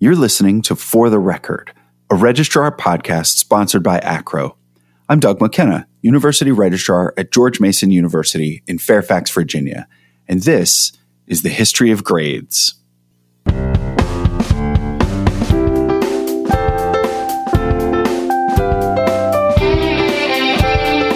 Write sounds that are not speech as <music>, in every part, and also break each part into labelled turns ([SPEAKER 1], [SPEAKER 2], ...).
[SPEAKER 1] You're listening to For the Record, a registrar podcast sponsored by AACRAO. I'm Doug McKenna, University Registrar at George Mason University in Fairfax, Virginia, and this is the history of grades.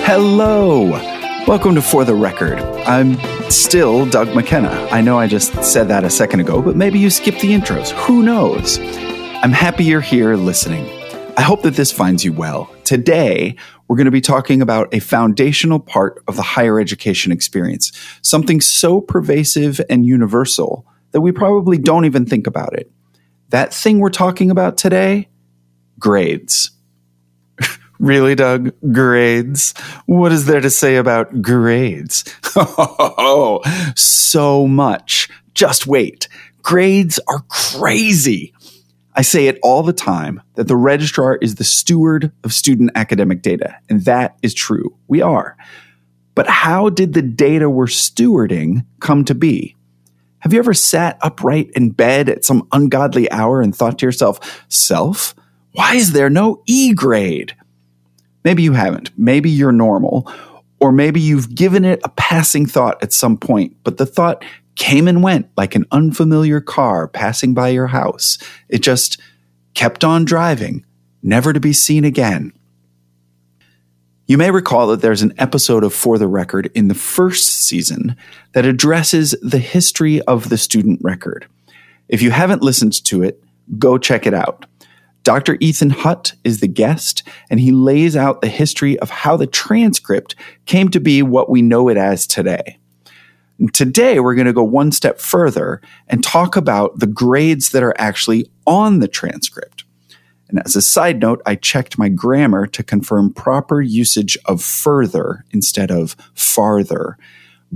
[SPEAKER 1] Hello! Welcome to For the Record. I'm still Doug McKenna. I know I just said that a second ago, but maybe you skipped the intros. Who knows? I'm happy you're here listening. I hope that this finds you well. Today, we're going to be talking about a foundational part of the higher education experience, something so pervasive and universal that we probably don't even think about it. That thing we're talking about today grades. Really, Doug? Grades? What is there to say about grades? <laughs> Oh, so much. Just wait. Grades are crazy. I say it all the time that the registrar is the steward of student academic data, and that is true. We are. But how did the data we're stewarding come to be? Have you ever sat upright in bed at some ungodly hour and thought to yourself, Self, why is there no E grade? Maybe you haven't. Maybe you're normal. Or maybe you've given it a passing thought at some point, but the thought came and went like an unfamiliar car passing by your house. It just kept on driving, never to be seen again. You may recall that there's an episode of For the Record in the first season that addresses the history of the student record. If you haven't listened to it, go check it out. Dr. Ethan Hutt is the guest, and he lays out the history of how the transcript came to be what we know it as today. And today, we're going to go one step further and talk about the grades that are actually on the transcript. And as a side note, I checked my grammar to confirm proper usage of further instead of farther.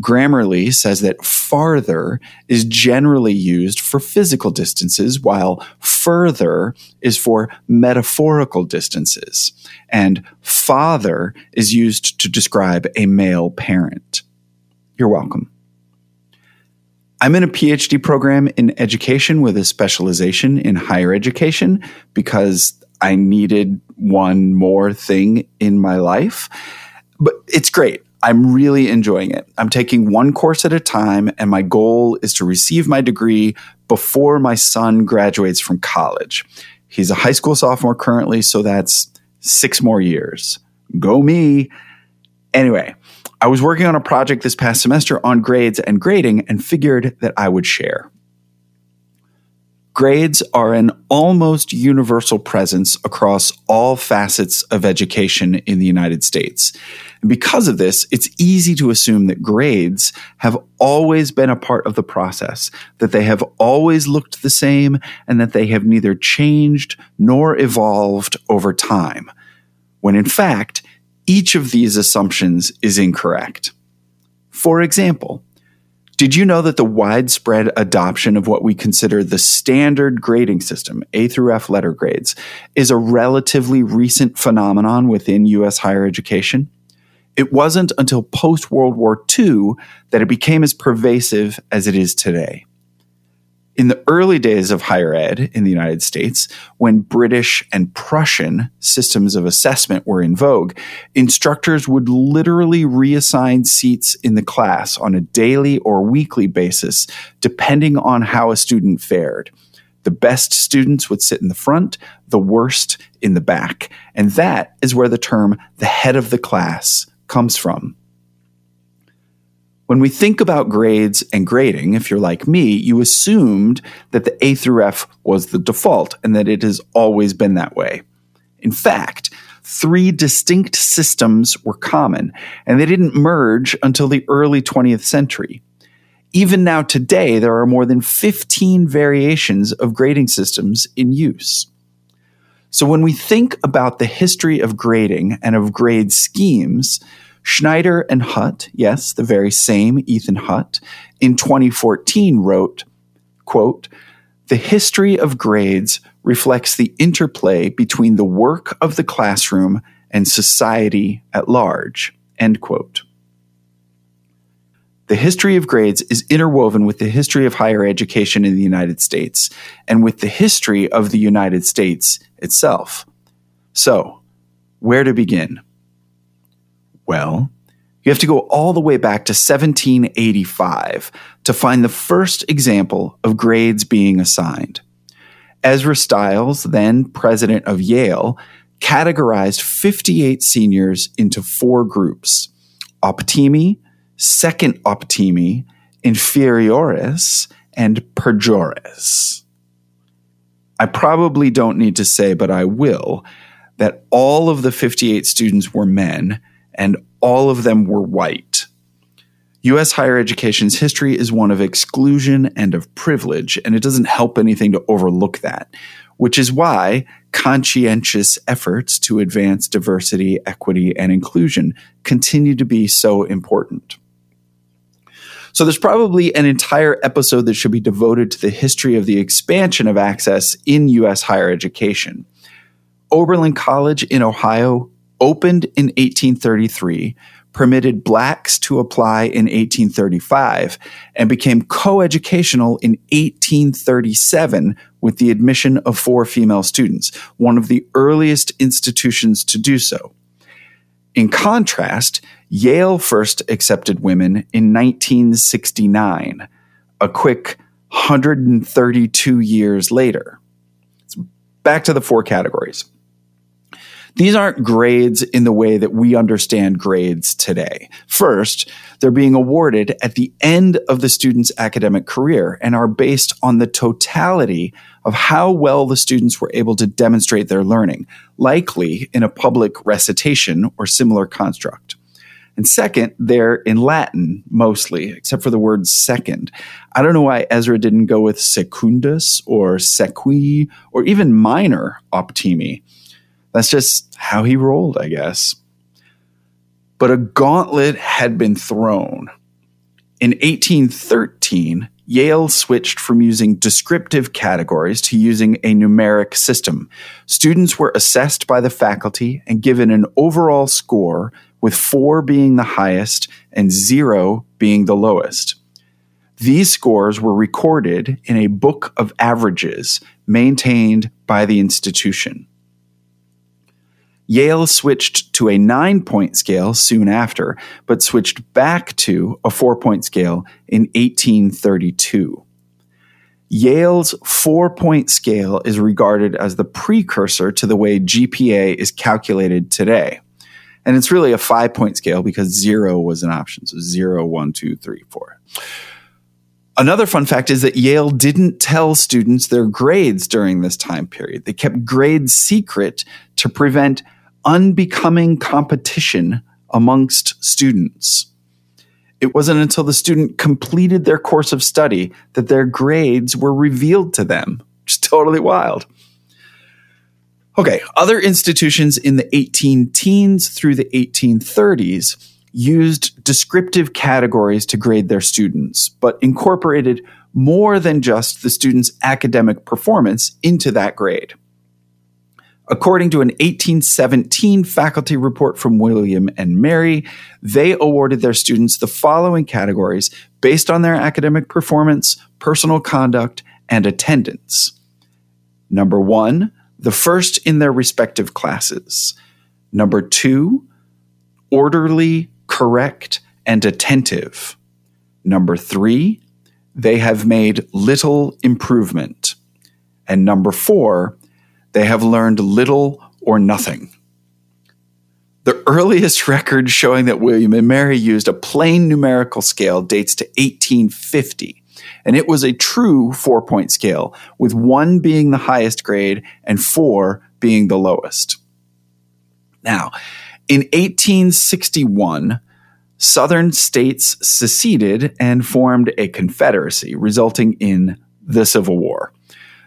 [SPEAKER 1] Grammarly says that farther is generally used for physical distances, while further is for metaphorical distances. And father is used to describe a male parent. You're welcome. I'm in a PhD program in education with a specialization in higher education because I needed one more thing in my life. But it's great. I'm really enjoying it. I'm taking one course at a time, and my goal is to receive my degree before my son graduates from college. He's a high school sophomore currently, so that's six more years. Go me. Anyway, I was working on a project this past semester on grades and grading and figured that I would share. Grades are an almost universal presence across all facets of education in the United States. And because of this, it's easy to assume that grades have always been a part of the process, that they have always looked the same, and that they have neither changed nor evolved over time. When in fact, each of these assumptions is incorrect. For example, did you know that the widespread adoption of what we consider the standard grading system, A through F letter grades, is a relatively recent phenomenon within U.S. higher education? It wasn't until post World War II that it became as pervasive as it is today in the early days of higher ed in the United States, when British and Prussian systems of assessment were in vogue, instructors would literally reassign seats in the class on a daily or weekly basis, depending on how a student fared. The best students would sit in the front, the worst in the back. And that is where the term the head of the class comes from. When we think about grades and grading, if you're like me, you assumed that the A through F was the default and that it has always been that way. In fact, three distinct systems were common, and they didn't merge until the early 20th century. Even now, today, there are more than 15 variations of grading systems in use. So, when we think about the history of grading and of grade schemes, Schneider and Hutt, yes, the very same Ethan Hutt, in 2014 wrote, quote, the history of grades reflects the interplay between the work of the classroom and society at large, end quote. The history of grades is interwoven with the history of higher education in the United States and with the history of the United States itself. So, where to begin? Well, you have to go all the way back to 1785 to find the first example of grades being assigned. Ezra Stiles, then president of Yale, categorized 58 seniors into four groups optimi, second optimi, inferiores, and pejores. I probably don't need to say, but I will, that all of the 58 students were men and all of them were white. U.S. higher education's history is one of exclusion and of privilege, and it doesn't help anything to overlook that, which is why conscientious efforts to advance diversity, equity, and inclusion continue to be so important. So there's probably an entire episode that should be devoted to the history of the expansion of access in U.S. higher education. Oberlin College in Ohio opened in 1833, permitted blacks to apply in 1835, and became coeducational in 1837 with the admission of four female students, one of the earliest institutions to do so. In contrast, Yale first accepted women in 1969, a quick 132 years later. Back to the four categories. These aren't grades in the way that we understand grades today. First, they're being awarded at the end of the student's academic career and are based on the totality of how well the students were able to demonstrate their learning, likely in a public recitation or similar construct. And second, they're in Latin mostly, except for the word second. I don't know why Ezra didn't go with secundus or sequi or even minor optimi. That's just how he rolled, I guess. But a gauntlet had been thrown. In 1813, Yale switched from using descriptive categories to using a numeric system. Students were assessed by the faculty and given an overall score, with four being the highest and zero being the lowest. These scores were recorded in a book of averages maintained by the institution. Yale switched to a nine point scale soon after, but switched back to a four point scale in 1832. Yale's four point scale is regarded as the precursor to the way GPA is calculated today. And it's really a five point scale because zero was an option. So zero, one, two, three, four. Another fun fact is that Yale didn't tell students their grades during this time period. They kept grades secret to prevent unbecoming competition amongst students. It wasn't until the student completed their course of study that their grades were revealed to them. Just totally wild. Okay, other institutions in the 18 teens through the 1830s used descriptive categories to grade their students, but incorporated more than just the student's academic performance into that grade. According to an 1817 faculty report from William and Mary, they awarded their students the following categories based on their academic performance, personal conduct, and attendance. Number one, the first in their respective classes. Number two, orderly, correct, and attentive. Number three, they have made little improvement. And number four, they have learned little or nothing. The earliest <laughs> record showing that William and Mary used a plain numerical scale dates to 1850, and it was a true four point scale, with one being the highest grade and four being the lowest. Now, in 1861, Southern states seceded and formed a confederacy, resulting in the Civil War.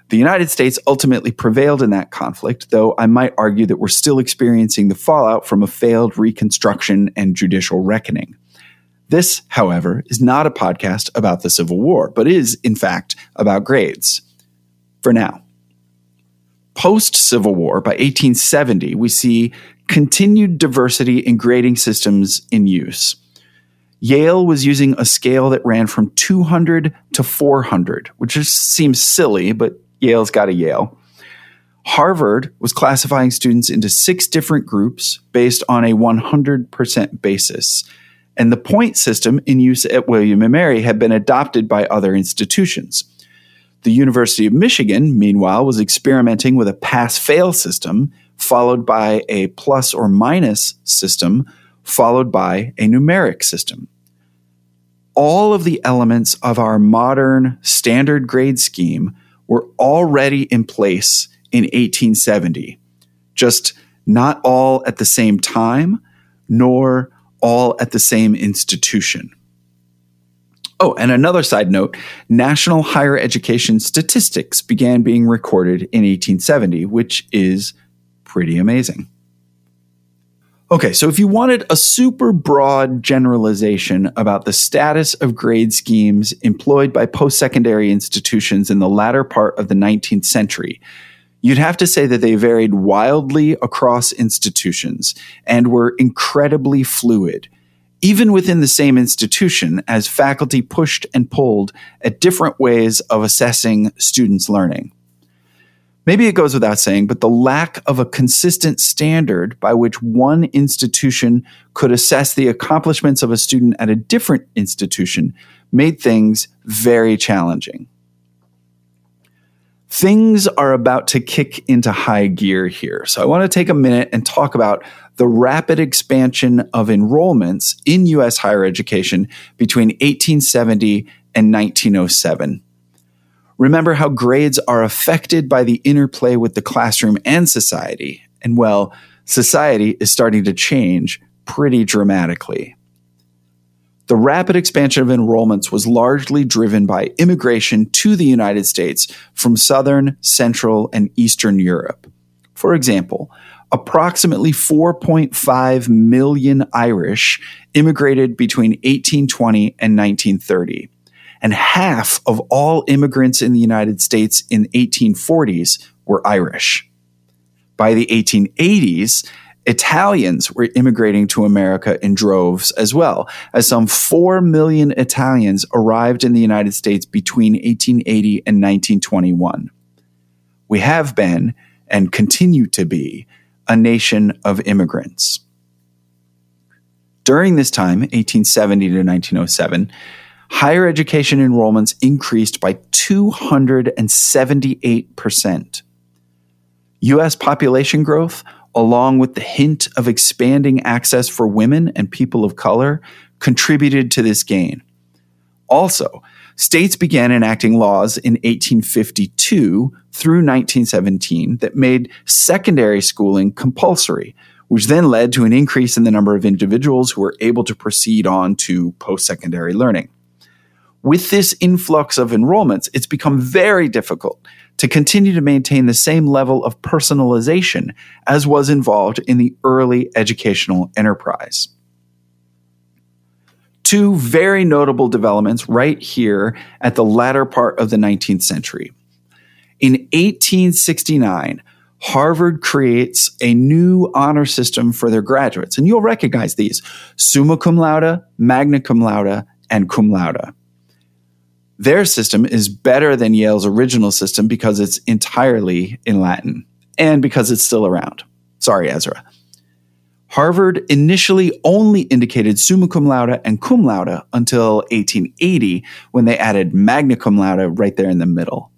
[SPEAKER 1] The United States ultimately prevailed in that conflict, though I might argue that we're still experiencing the fallout from a failed Reconstruction and judicial reckoning. This, however, is not a podcast about the Civil War, but is, in fact, about grades. For now. Post Civil War, by 1870, we see continued diversity in grading systems in use. Yale was using a scale that ran from 200 to 400, which just seems silly, but Yale's got a Yale. Harvard was classifying students into six different groups based on a 100% basis. And the point system in use at William and Mary had been adopted by other institutions. The University of Michigan, meanwhile, was experimenting with a pass fail system, followed by a plus or minus system, followed by a numeric system. All of the elements of our modern standard grade scheme were already in place in 1870, just not all at the same time, nor all at the same institution. Oh, and another side note national higher education statistics began being recorded in 1870, which is pretty amazing. Okay, so if you wanted a super broad generalization about the status of grade schemes employed by post secondary institutions in the latter part of the 19th century, you'd have to say that they varied wildly across institutions and were incredibly fluid, even within the same institution, as faculty pushed and pulled at different ways of assessing students' learning. Maybe it goes without saying, but the lack of a consistent standard by which one institution could assess the accomplishments of a student at a different institution made things very challenging. Things are about to kick into high gear here. So I want to take a minute and talk about the rapid expansion of enrollments in U.S. higher education between 1870 and 1907. Remember how grades are affected by the interplay with the classroom and society. And well, society is starting to change pretty dramatically. The rapid expansion of enrollments was largely driven by immigration to the United States from Southern, Central, and Eastern Europe. For example, approximately 4.5 million Irish immigrated between 1820 and 1930 and half of all immigrants in the United States in the 1840s were Irish. By the 1880s, Italians were immigrating to America in droves as well, as some 4 million Italians arrived in the United States between 1880 and 1921. We have been, and continue to be, a nation of immigrants. During this time, 1870 to 1907, higher education enrollments increased by 278%. U.S. population growth, along with the hint of expanding access for women and people of color, contributed to this gain. Also, states began enacting laws in 1852 through 1917 that made secondary schooling compulsory, which then led to an increase in the number of individuals who were able to proceed on to post secondary learning with this influx of enrollments, it's become very difficult to continue to maintain the same level of personalization as was involved in the early educational enterprise. Two very notable developments right here at the latter part of the 19th century. In 1869, Harvard creates a new honor system for their graduates, and you'll recognize these summa cum laude, magna cum laude, and cum laude. Their system is better than Yale's original system because it's entirely in Latin and because it's still around. Sorry, Ezra. Harvard initially only indicated summa cum laude and cum laude until 1880 when they added magna cum laude right there in the middle.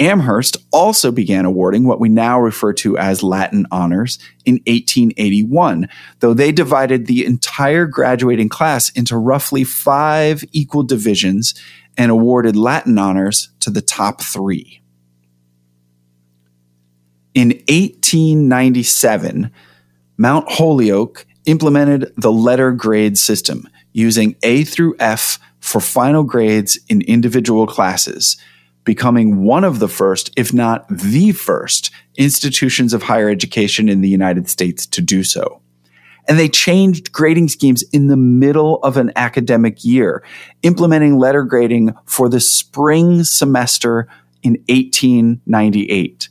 [SPEAKER 1] Amherst also began awarding what we now refer to as Latin honors in 1881, though they divided the entire graduating class into roughly five equal divisions and awarded Latin honors to the top three. In 1897, Mount Holyoke implemented the letter grade system using A through F for final grades in individual classes, becoming one of the first, if not the first, institutions of higher education in the United States to do so and they changed grading schemes in the middle of an academic year, implementing letter grading for the spring semester in 1898.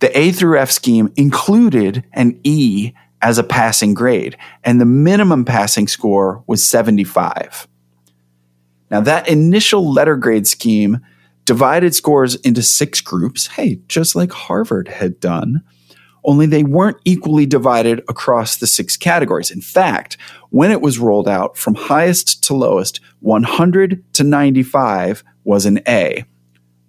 [SPEAKER 1] The A through F scheme included an E as a passing grade, and the minimum passing score was 75. Now, that initial letter grade scheme divided scores into six groups, hey, just like Harvard had done, only they weren't equally divided across the six categories. In fact, when it was rolled out from highest to lowest, 100 to 95 was an A,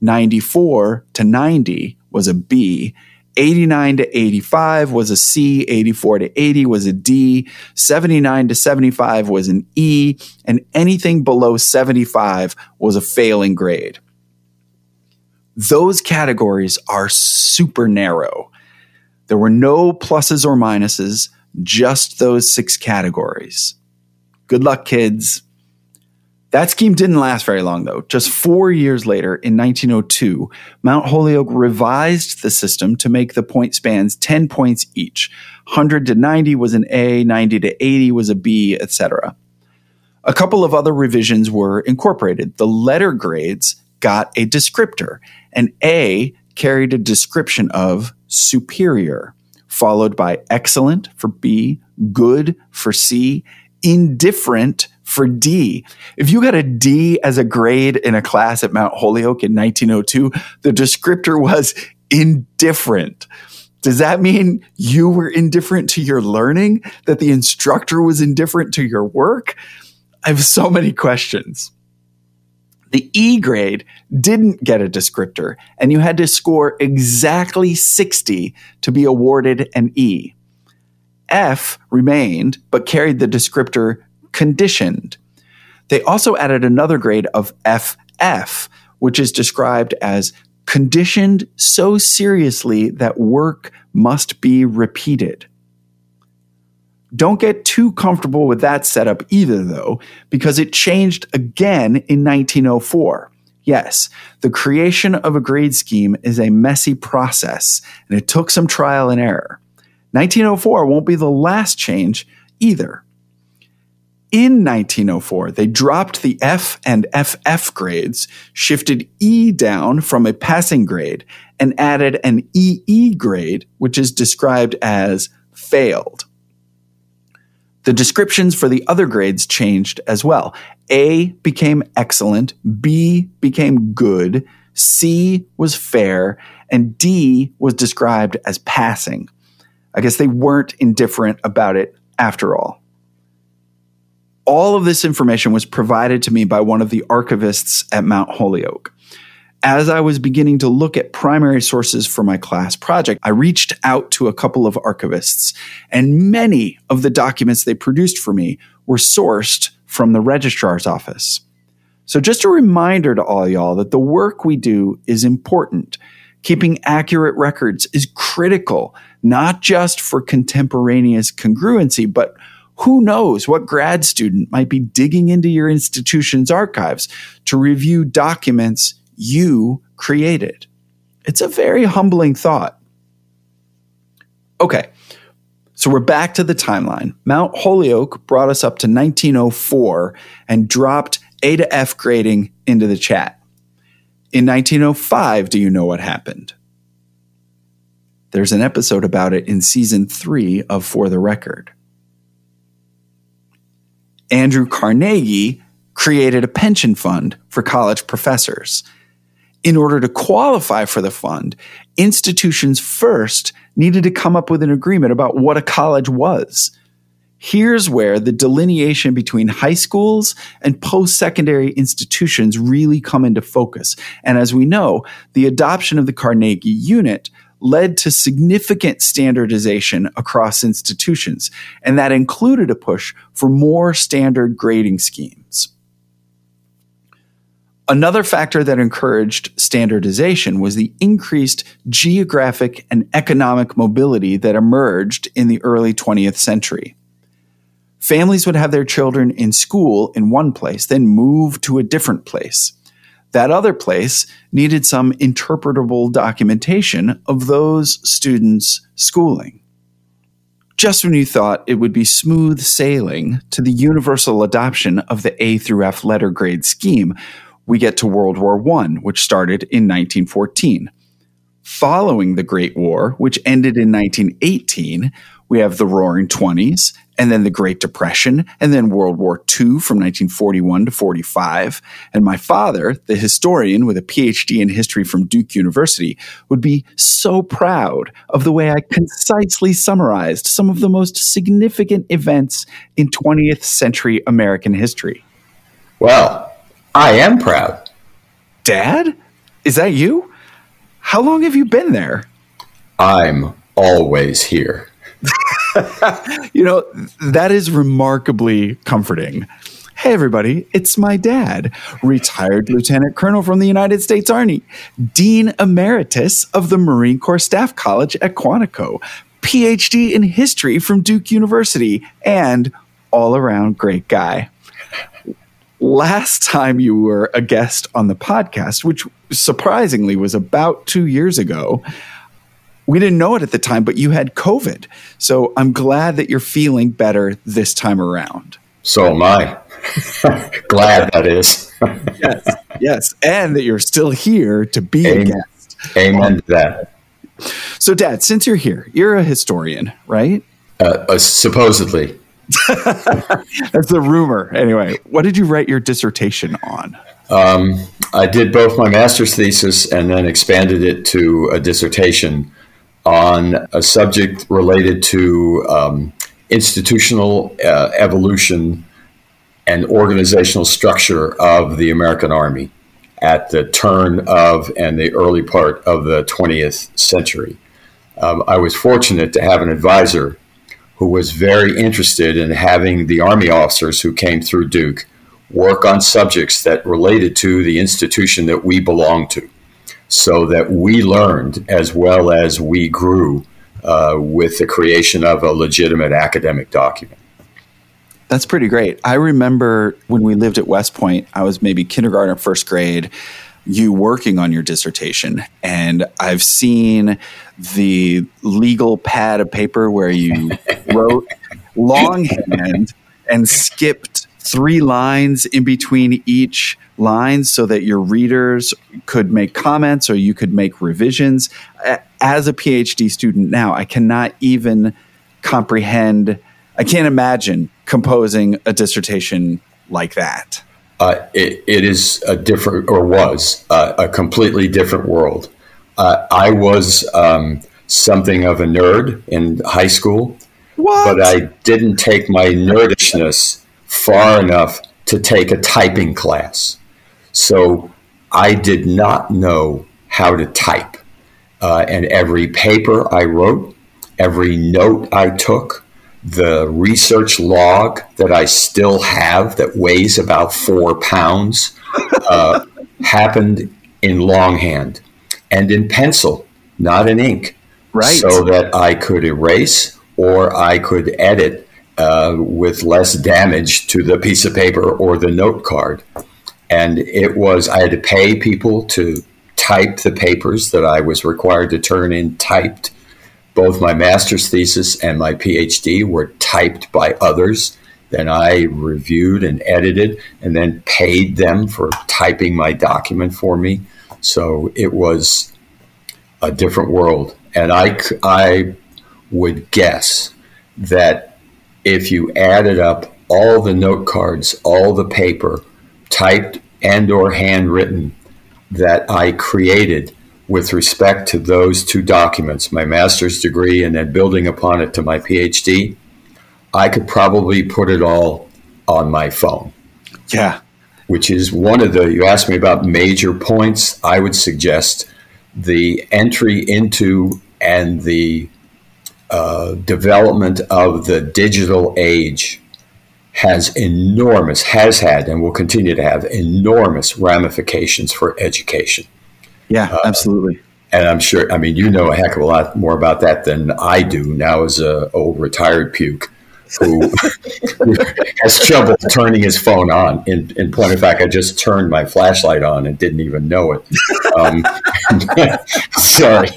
[SPEAKER 1] 94 to 90 was a B, 89 to 85 was a C, 84 to 80 was a D, 79 to 75 was an E, and anything below 75 was a failing grade. Those categories are super narrow. There were no pluses or minuses, just those six categories. Good luck, kids. That scheme didn't last very long, though. Just four years later, in 1902, Mount Holyoke revised the system to make the point spans 10 points each. 100 to 90 was an A, 90 to 80 was a B, etc. A couple of other revisions were incorporated. The letter grades got a descriptor. An A carried a description of superior, followed by excellent for B, good for C, indifferent for D. If you got a D as a grade in a class at Mount Holyoke in 1902, the descriptor was indifferent. Does that mean you were indifferent to your learning? That the instructor was indifferent to your work? I have so many questions. The E grade didn't get a descriptor, and you had to score exactly 60 to be awarded an E. F remained, but carried the descriptor conditioned. They also added another grade of FF, which is described as conditioned so seriously that work must be repeated. Don't get too comfortable with that setup either, though, because it changed again in 1904. Yes, the creation of a grade scheme is a messy process, and it took some trial and error. 1904 won't be the last change either. In 1904, they dropped the F and FF grades, shifted E down from a passing grade, and added an EE grade, which is described as failed. The descriptions for the other grades changed as well. A became excellent, B became good, C was fair, and D was described as passing. I guess they weren't indifferent about it after all. All of this information was provided to me by one of the archivists at Mount Holyoke as I was beginning to look at primary sources for my class project, I reached out to a couple of archivists, and many of the documents they produced for me were sourced from the registrar's office. So, just a reminder to all y'all that the work we do is important. Keeping accurate records is critical, not just for contemporaneous congruency, but who knows what grad student might be digging into your institution's archives to review documents you created. It's a very humbling thought. Okay, so we're back to the timeline. Mount Holyoke brought us up to 1904 and dropped A to F grading into the chat. In 1905, do you know what happened? There's an episode about it in season three of For the Record. Andrew Carnegie created a pension fund for college professors in order to qualify for the fund, institutions first needed to come up with an agreement about what a college was. Here's where the delineation between high schools and post secondary institutions really come into focus. And as we know, the adoption of the Carnegie unit led to significant standardization across institutions, and that included a push for more standard grading schemes. Another factor that encouraged standardization was the increased geographic and economic mobility that emerged in the early 20th century. Families would have their children in school in one place, then move to a different place. That other place needed some interpretable documentation of those students' schooling. Just when you thought it would be smooth sailing to the universal adoption of the A through F letter grade scheme, we get to World War I, which started in 1914. Following the Great War, which ended in 1918, we have the Roaring Twenties, and then the Great Depression, and then World War II from 1941 to 45. And my father, the historian with a PhD in history from Duke University, would be so proud of the way I concisely summarized some of the most significant events in 20th century American history.
[SPEAKER 2] Well, I am proud.
[SPEAKER 1] Dad? Is that you? How long have you been there?
[SPEAKER 2] I'm always here. <laughs>
[SPEAKER 1] you know, that is remarkably comforting. Hey, everybody, it's my dad, retired lieutenant colonel from the United States Army, Dean Emeritus of the Marine Corps Staff College at Quantico, PhD in history from Duke University, and all around great guy. Last time you were a guest on the podcast, which surprisingly was about two years ago, we didn't know it at the time, but you had COVID. So I'm glad that you're feeling better this time around.
[SPEAKER 2] So am I. <laughs> glad that is.
[SPEAKER 1] yes, yes, and that you're still here to be Amen. a guest.
[SPEAKER 2] Amen to that.
[SPEAKER 1] So, Dad, since you're here, you're a historian, right?
[SPEAKER 2] Uh, uh, supposedly. <laughs>
[SPEAKER 1] That's the rumor. Anyway, what did you write your dissertation on?
[SPEAKER 2] Um, I did both my master's thesis and then expanded it to a dissertation on a subject related to um, institutional uh, evolution and organizational structure of the American Army at the turn of and the early part of the 20th century. Um, I was fortunate to have an advisor who was very interested in having the Army officers who came through Duke work on subjects that related to the institution that we belonged to so that we learned as well as we grew uh, with the creation of a legitimate academic document.
[SPEAKER 1] That's pretty great. I remember when we lived at West Point, I was maybe kindergarten or first grade, you working on your dissertation. And I've seen the legal pad of paper where you <laughs> wrote longhand and skipped three lines in between each line so that your readers could make comments or you could make revisions. As a PhD student now, I cannot even comprehend, I can't imagine composing a dissertation like that.
[SPEAKER 2] Uh, it, it is a different, or was uh, a completely different world. Uh, I was um, something of a nerd in high school,
[SPEAKER 1] what?
[SPEAKER 2] but I didn't take my nerdishness far enough to take a typing class. So I did not know how to type. Uh, and every paper I wrote, every note I took, the research log that I still have that weighs about four pounds uh, <laughs> happened in longhand and in pencil, not in ink.
[SPEAKER 1] Right.
[SPEAKER 2] So that I could erase or I could edit uh, with less damage to the piece of paper or the note card and it was I had to pay people to type the papers that I was required to turn in typed. Both my master's thesis and my PhD were typed by others. Then I reviewed and edited and then paid them for typing my document for me. So it was a different world. And I, I would guess that if you added up all the note cards, all the paper, typed and or handwritten that I created with respect to those two documents, my master's degree and then building upon it to my PhD, I could probably put it all on my phone.
[SPEAKER 1] Yeah.
[SPEAKER 2] Which is one of the, you asked me about major points. I would suggest the entry into and the uh, development of the digital age has enormous, has had, and will continue to have enormous ramifications for education.
[SPEAKER 1] Yeah, uh, absolutely.
[SPEAKER 2] And I'm sure, I mean, you know a heck of a lot more about that than I do now as a old retired puke who <laughs> has trouble turning his phone on. In, in point of fact, I just turned my flashlight on and didn't even know it. Um, <laughs> sorry.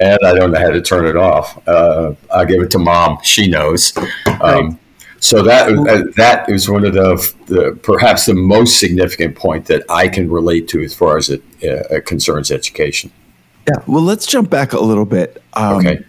[SPEAKER 2] And I don't know how to turn it off. Uh, I'll give it to mom. She knows. Um, so that uh, that is one of the, the, perhaps the most significant point that I can relate to as far as it uh, concerns education.
[SPEAKER 1] Yeah. Well, let's jump back a little bit.
[SPEAKER 2] Um, okay.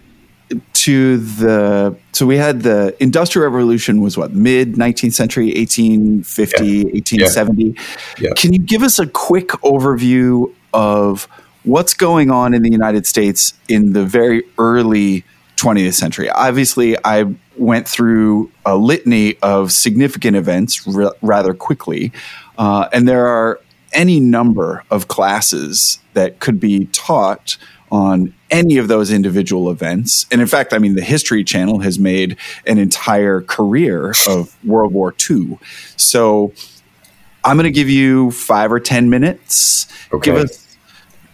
[SPEAKER 1] To the so we had the Industrial Revolution was what mid 19th century 1850 yeah. 1870. Yeah. Yeah. Can you give us a quick overview of what's going on in the United States in the very early 20th century? Obviously, I went through a litany of significant events r- rather quickly, uh, and there are any number of classes that could be taught on any of those individual events. And in fact, I mean, the History Channel has made an entire career of World War II. So I'm going to give you five or 10 minutes.
[SPEAKER 2] Okay.
[SPEAKER 1] Give us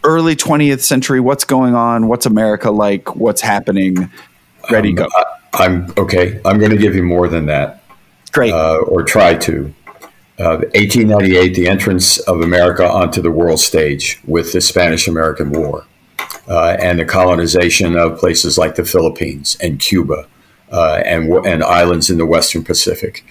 [SPEAKER 1] early 20th century. What's going on? What's America like? What's happening? Ready, um, go.
[SPEAKER 2] I, am okay. I'm going to give you more than that.
[SPEAKER 1] Great.
[SPEAKER 2] Uh, or try to. Uh, 1898, the entrance of America onto the world stage with the Spanish American War uh, and the colonization of places like the Philippines and Cuba uh, and, and islands in the Western Pacific.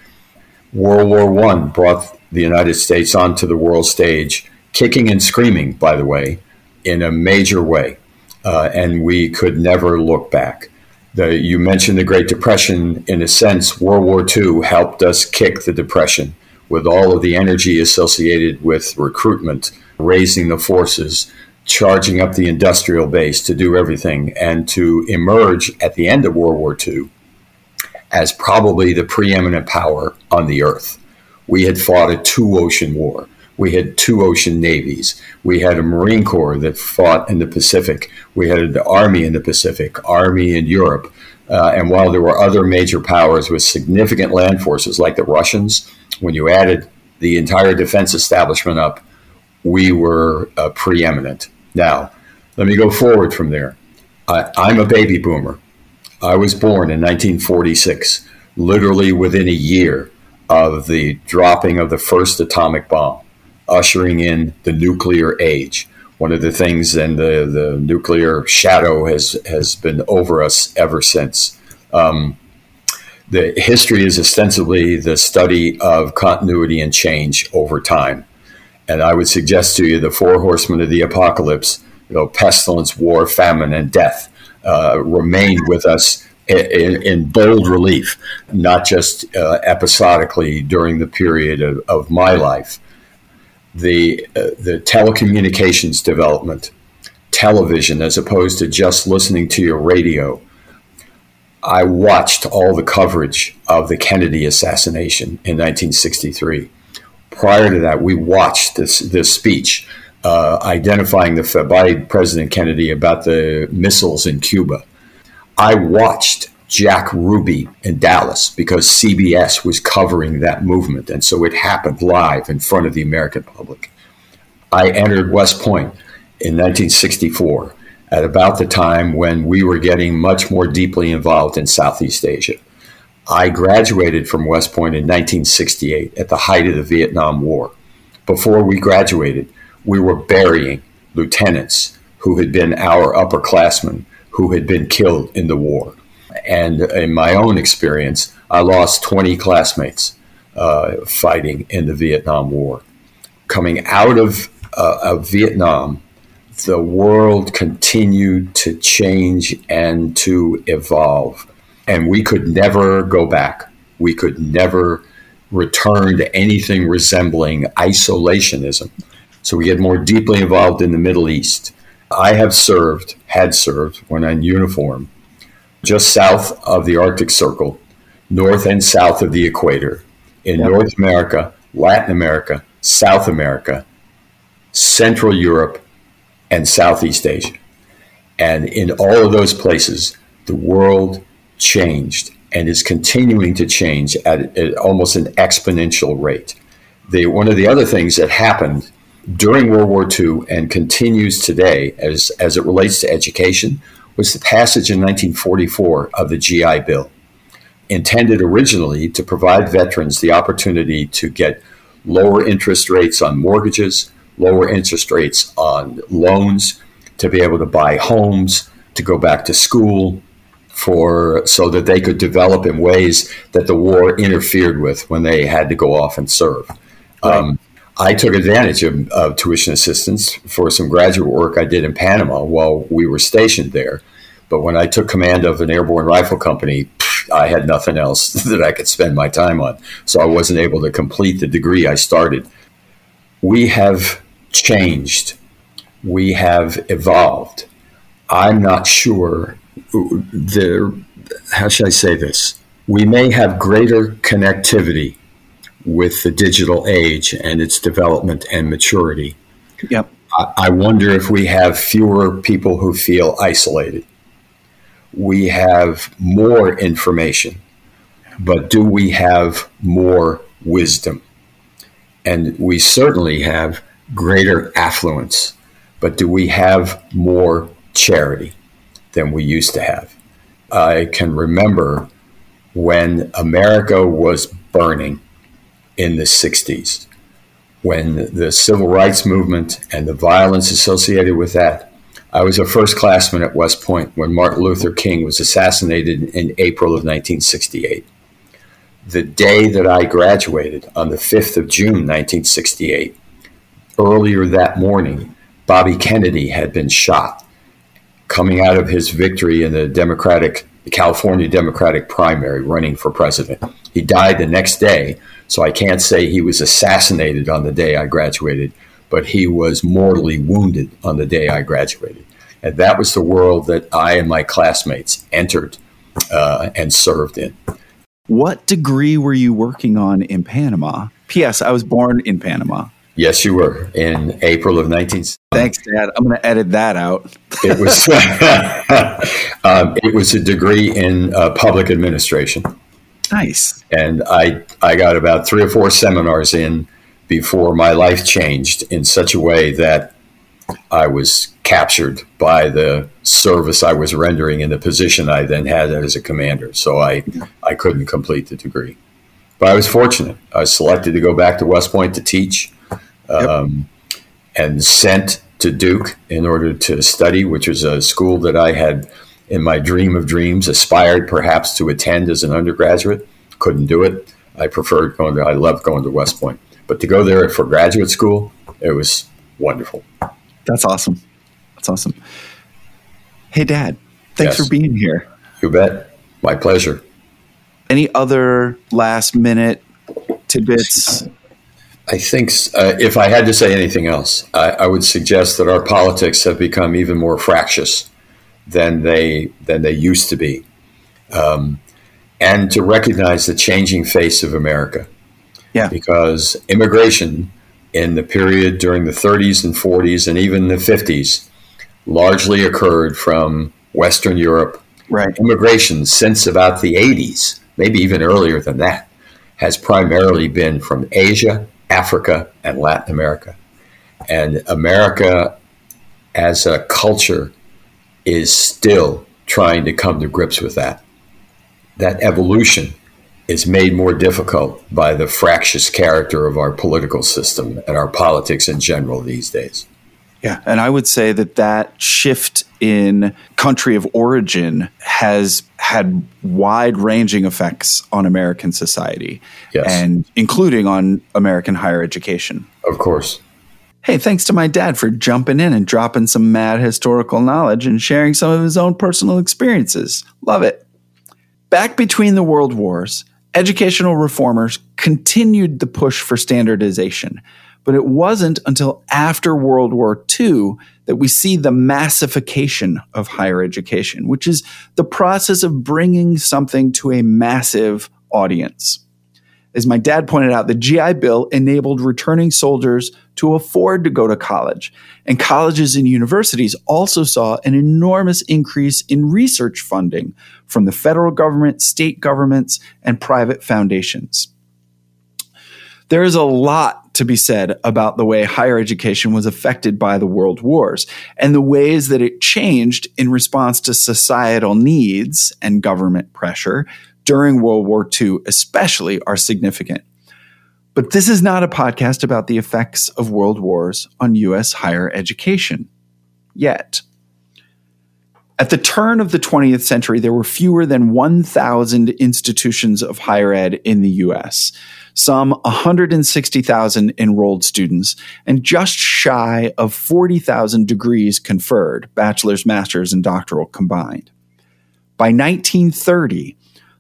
[SPEAKER 2] World War I brought the United States onto the world stage, kicking and screaming, by the way, in a major way. Uh, and we could never look back. The, you mentioned the Great Depression. In a sense, World War II helped us kick the Depression with all of the energy associated with recruitment, raising the forces, charging up the industrial base to do everything, and to emerge at the end of World War II as probably the preeminent power on the earth. We had fought a two ocean war. We had two ocean navies. We had a Marine Corps that fought in the Pacific. We had the Army in the Pacific, Army in Europe. Uh, and while there were other major powers with significant land forces like the Russians, when you added the entire defense establishment up, we were uh, preeminent. Now, let me go forward from there. I, I'm a baby boomer. I was born in 1946, literally within a year of the dropping of the first atomic bomb, ushering in the nuclear age. One of the things, and the, the nuclear shadow has, has been over us ever since. Um, the history is ostensibly the study of continuity and change over time. And I would suggest to you the four horsemen of the apocalypse, you know, pestilence, war, famine, and death, uh, remained with us in, in, bold relief, not just uh, episodically during the period of, of my life. The, uh, the telecommunications development, television, as opposed to just listening to your radio, I watched all the coverage of the Kennedy assassination in 1963. Prior to that, we watched this this speech uh, identifying the by President Kennedy about the missiles in Cuba. I watched Jack Ruby in Dallas because CBS was covering that movement, and so it happened live in front of the American public. I entered West Point in 1964 at about the time when we were getting much more deeply involved in Southeast Asia. I graduated from West Point in 1968 at the height of the Vietnam War. Before we graduated, we were burying lieutenants who had been our upperclassmen who had been killed in the war. And in my own experience, I lost 20 classmates uh, fighting in the Vietnam War. Coming out of, uh, of Vietnam, the world continued to change and to evolve. And we could never go back. We could never return to anything resembling isolationism. So we get more deeply involved in the Middle East. I have served, had served when in uniform, just south of the Arctic Circle, north and south of the equator, in yep. North America, Latin America, South America, Central Europe, and Southeast Asia. And in all of those places, the world changed and is continuing to change at, at almost an exponential rate. The, one of the other things that happened during World War II and continues today as, as it relates to education was the passage in 1944 of the GI Bill, intended originally to provide veterans the opportunity to get lower interest rates on mortgages, lower interest rates on loans, to be able to buy homes, to go back to school, for so that they could develop in ways that the war interfered with when they had to go off and serve. Right. Um, I took advantage of, of, tuition assistance for some graduate work I did in Panama while we were stationed there. But when I took command of an airborne rifle company, I had nothing else <laughs> that I could spend my time on. So I wasn't able to complete the degree I started. We have changed, we have evolved. I'm not sure uh, there, how should I say this? We may have greater connectivity with the digital age and its development and maturity.
[SPEAKER 1] Yep.
[SPEAKER 2] I, I wonder if we have fewer people who feel isolated. We have more information, but do we have more wisdom? And we certainly have greater affluence, but do we have more charity than we used to have? I can remember when America was burning in the 60s, when the civil rights movement and the violence associated with that. I was a first classman at West Point when Martin Luther King was assassinated in April of 1968. The day that I graduated, on the 5th of June 1968, earlier that morning, Bobby Kennedy had been shot coming out of his victory in the Democratic, the California Democratic primary running for president. He died the next day, so I can't say he was assassinated on the day I graduated, but he was mortally wounded on the day I graduated. And that was the world that I and my classmates entered uh, and served in.
[SPEAKER 1] What degree were you working on in Panama? P.S. I was born in Panama.
[SPEAKER 2] Yes, you were in April of 19.
[SPEAKER 1] Thanks, Dad. I'm going to edit that out.
[SPEAKER 2] it was <laughs> um, it was a degree in uh, public administration.
[SPEAKER 1] Nice.
[SPEAKER 2] And I I got about three or four seminars in before my life changed in such a way that I was captured by the service I was rendering in the position I then had as a commander. So I I couldn't complete the degree. But I was fortunate. I was selected to go back to West Point to teach um, yep. and sent to Duke in order to study, which was a school that I had, in my dream of dreams, aspired perhaps to attend as an undergraduate. Couldn't do it. I preferred going to, I loved going to West Point. But to go there for graduate school, it was wonderful.
[SPEAKER 1] That's awesome. That's awesome. Hey, Dad, thanks yes. for being here.
[SPEAKER 2] You bet. My pleasure.
[SPEAKER 1] Any other last minute tidbits?
[SPEAKER 2] I think uh, if I had to say anything else, I, I, would suggest that our politics have become even more fractious than they than they used to be, um, and to recognize the changing face of America.
[SPEAKER 1] Yeah,
[SPEAKER 2] because immigration in the period during the 30s and 40s and even the 50s largely occurred from Western Europe.
[SPEAKER 1] Right.
[SPEAKER 2] Immigration since about the 80s, maybe even earlier than that, has primarily been from Asia Africa and Latin America. And America as a culture is still trying to come to grips with that. That evolution is made more difficult by the fractious character of our political system and our politics in general these days.
[SPEAKER 1] Yeah, and I would say that that shift in country of origin has had wide-ranging effects on American society,
[SPEAKER 2] yes.
[SPEAKER 1] and including on American higher education.
[SPEAKER 2] Of course.
[SPEAKER 1] Hey, thanks to my dad for jumping in and dropping some mad historical knowledge and sharing some of his own personal experiences. Love it. Back between the world wars, educational reformers continued the push for standardization but it wasn't until after World War II that we see the massification of higher education, which is the process of bringing something to a massive audience. As my dad pointed out, the GI Bill enabled returning soldiers to afford to go to college. And colleges and universities also saw an enormous increase in research funding from the federal government, state governments, and private foundations. There is a lot to be said about the way higher education was affected by the world wars and the ways that it changed in response to societal needs and government pressure during World War II, especially, are significant. But this is not a podcast about the effects of world wars on U.S. higher education yet. At the turn of the 20th century, there were fewer than 1,000 institutions of higher ed in the US, some 160,000 enrolled students, and just shy of 40,000 degrees conferred, bachelor's, master's, and doctoral combined. By 1930,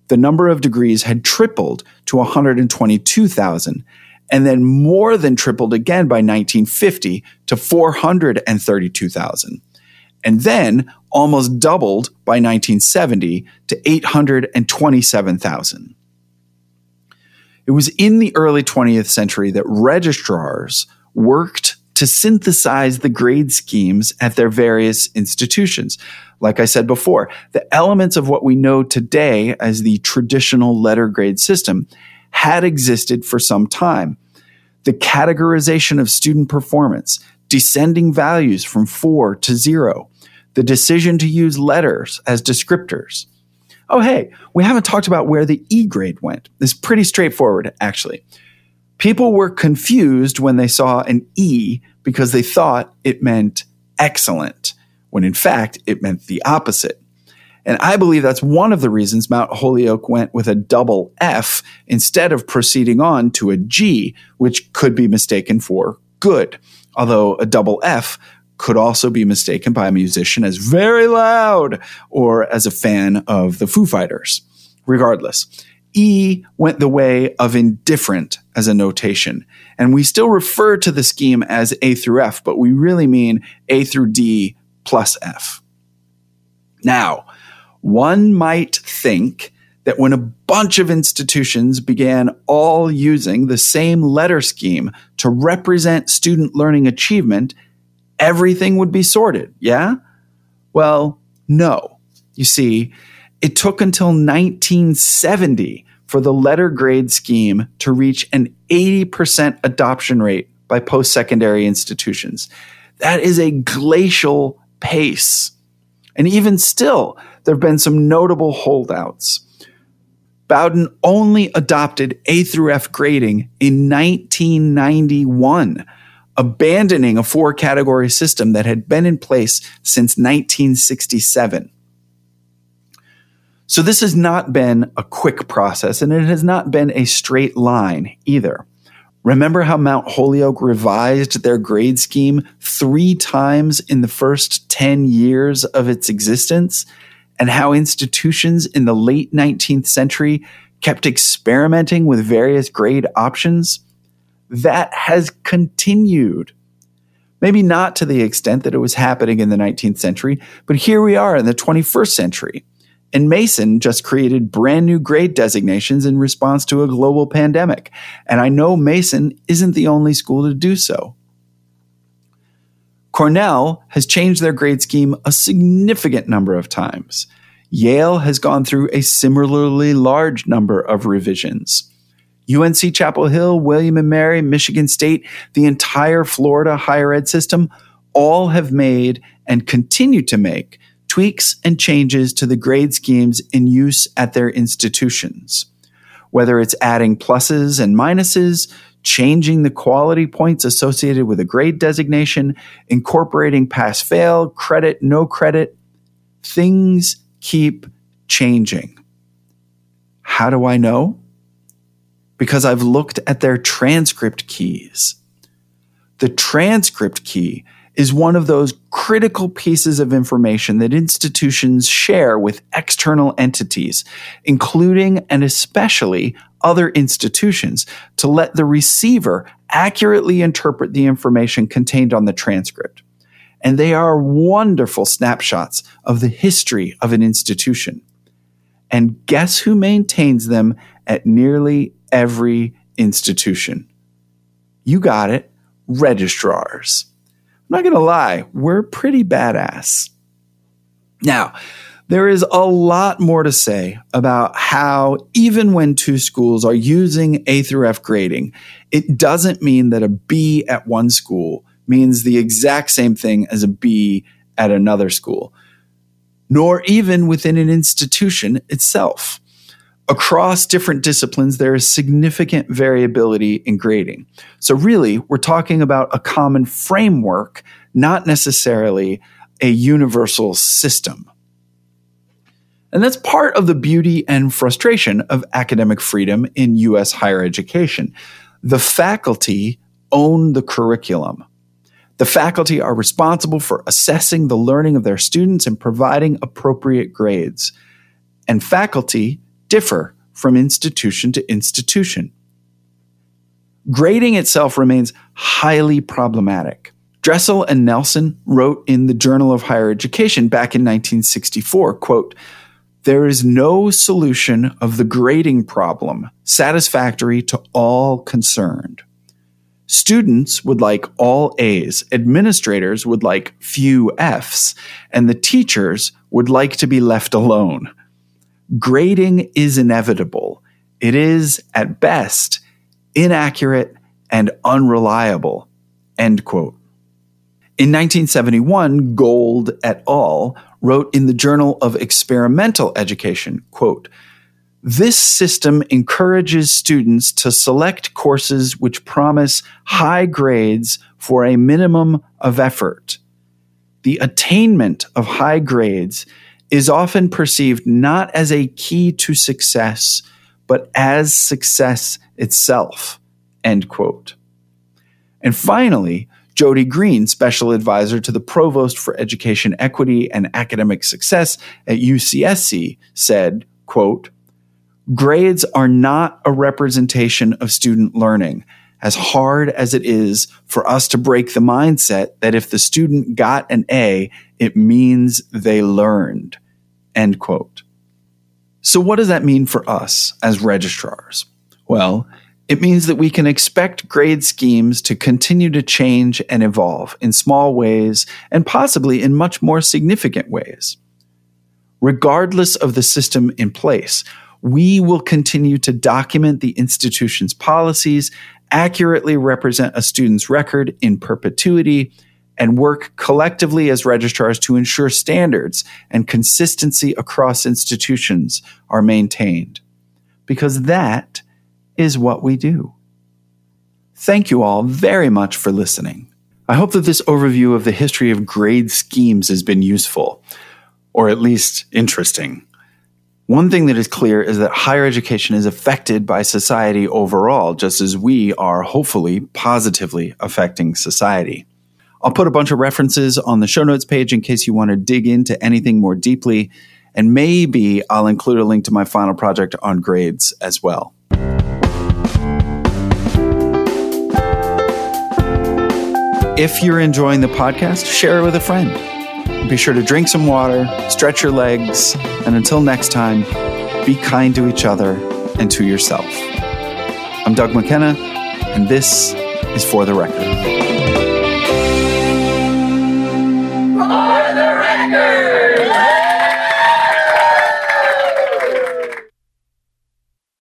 [SPEAKER 1] the number of degrees had tripled to 122,000, and then more than tripled again by 1950 to 432,000 and then almost doubled by 1970 to 827,000. It was in the early 20th century that registrars worked to synthesize the grade schemes at their various institutions. Like I said before, the elements of what we know today as the traditional letter grade system had existed for some time. The categorization of student performance, descending values from four to zero, the decision to use letters as descriptors. Oh, hey, we haven't talked about where the E grade went. It's pretty straightforward, actually. People were confused when they saw an E because they thought it meant excellent, when in fact it meant the opposite. And I believe that's one of the reasons Mount Holyoke went with a double F instead of proceeding on to a G, which could be mistaken for good. Although a double F could also be mistaken by a musician as very loud or as a fan of the Foo Fighters. Regardless, E went the way of indifferent as a notation. And we still refer to the scheme as A through F, but we really mean A through D plus F. Now, one might think that when a bunch of institutions began all using the same letter scheme to represent student learning achievement, everything would be sorted. Yeah? Well, no. You see, it took until 1970 for the letter grade scheme to reach an 80% adoption rate by post secondary institutions. That is a glacial pace. And even still, there have been some notable holdouts. Bowdoin only adopted A through F grading in 1991 abandoning a four category system that had been in place since 1967. So this has not been a quick process and it has not been a straight line either. Remember how Mount Holyoke revised their grade scheme three times in the first 10 years of its existence? And how institutions in the late 19th century kept experimenting with various grade options? that has continued. Maybe not to the extent that it was happening in the 19th century, but here we are in the 21st century. And Mason just created brand new grade designations in response to a global pandemic. And I know Mason isn't the only school to do so. Cornell has changed their grade scheme a significant number of times. Yale has gone through a similarly large number of revisions. UNC Chapel Hill, William and Mary, Michigan State, the entire Florida higher ed system all have made and continue to make tweaks and changes to the grade schemes in use at their institutions. Whether it's adding pluses and minuses, changing the quality points associated with a grade designation, incorporating pass fail, credit, no credit, things keep changing. How do I know? because I've looked at their transcript keys. The transcript key is one of those critical pieces of information that institutions share with external entities, including and especially other institutions, to let the receiver accurately interpret the information contained on the transcript. And they are wonderful snapshots of the history of an institution. And guess who maintains them at nearly every institution. You got it, registrars. I'm not going to lie, we're pretty badass. Now, there is a lot more to say about how, even when two schools are using A through F grading, it doesn't mean that a B at one school means the exact same thing as a B at another school, nor even within an institution itself across different disciplines, there is significant variability in grading. So, really, we're talking about a common framework, not necessarily a universal system. And that's part of the beauty and frustration of academic freedom in US higher education. The faculty own the curriculum. The faculty are responsible for assessing the learning of their students and providing appropriate grades. And faculty differ from institution to institution. Grading itself remains highly problematic. Dressel and Nelson wrote in the Journal of Higher Education back in 1964, quote, there is no solution of the grading problem satisfactory to all concerned. Students would like all A's, administrators would like few F's, and the teachers would like to be left alone. Grading is inevitable. It is, at best, inaccurate and unreliable. End quote. In 1971, Gold et al. wrote in the Journal of Experimental Education, quote, this system encourages students to select courses which promise high grades for a minimum of effort. The attainment of high grades is often perceived not as a key to success, but as success itself. End quote. And finally, Jody Greene, special advisor to the provost for education equity and academic success at UCSC, said, quote, grades are not a representation of student learning. As hard as it is for us to break the mindset that if the student got an A, it means they learned. End quote. So what does that mean for us as registrars? Well, it means that we can expect grade schemes to continue to change and evolve in small ways and possibly in much more significant ways. Regardless of the system in place, we will continue to document the institution's policies, accurately represent a student's record in perpetuity, and work collectively as registrars to ensure standards and consistency across institutions are maintained. Because that is what we do. Thank you all very much for listening. I hope that this overview of the history of grade schemes has been useful, or at least interesting. One thing that is clear is that higher education is affected by society overall, just as we are hopefully positively affecting society. I'll put a bunch of references on the show notes page in case you want to dig into anything more deeply, and maybe I'll include a link to my final project on grades as well. If you're enjoying the podcast, share it with a friend. Be sure to drink some water, stretch your legs, and until next time, be kind to each other and to yourself. I'm Doug McKenna, and this is For the Record.